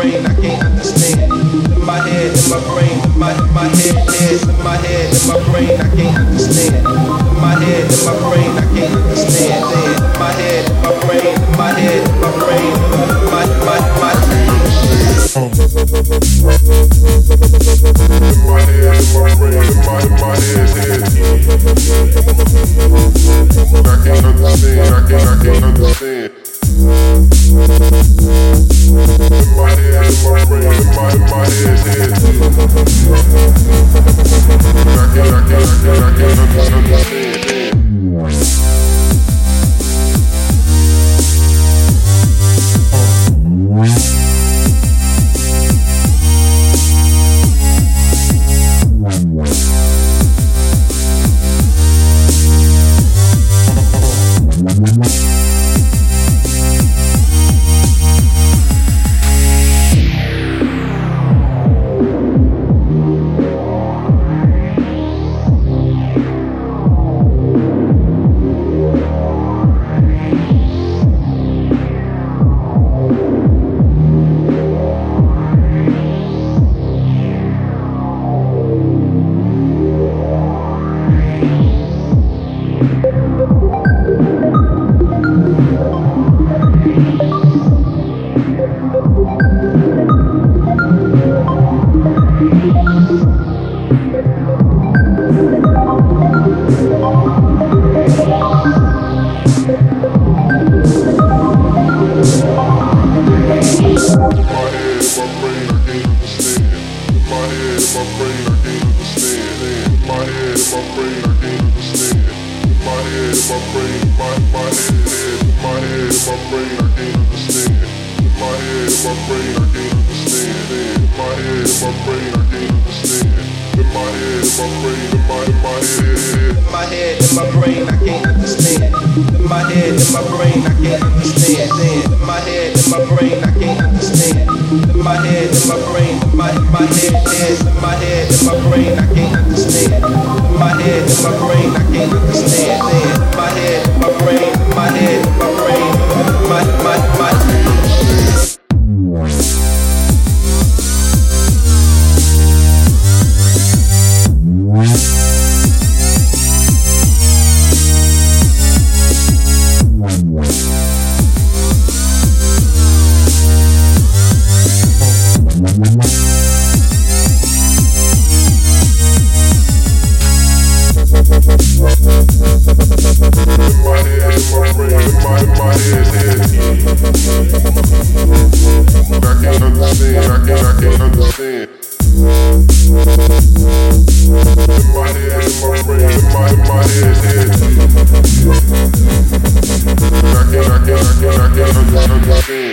brain, I can't understand. In my head, in my brain, in my in my head, head, in my head, in my brain, I can't understand. In my head, in my brain, I can't understand. In my head, in my brain, my head, my brain, my my my. In my head, in my brain, in my my head, head. I can't understand. I can't. I can't understand. my brain, I can't understand. Head, my brain, my my head. In my head, in my brain, I can't understand. In my head, in my brain, I can't understand. In my head, in my brain, I can't understand. In my head, in my brain, in my in my head. In my head, in my brain, I can't understand. In my head, in my brain, I can't understand. In my head, in my brain, I can't understand. In my head, in my brain, in my in my head, in my head.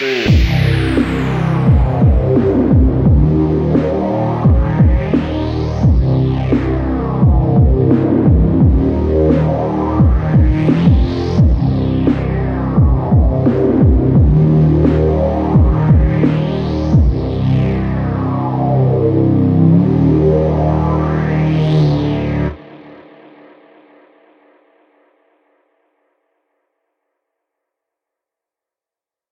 Understand.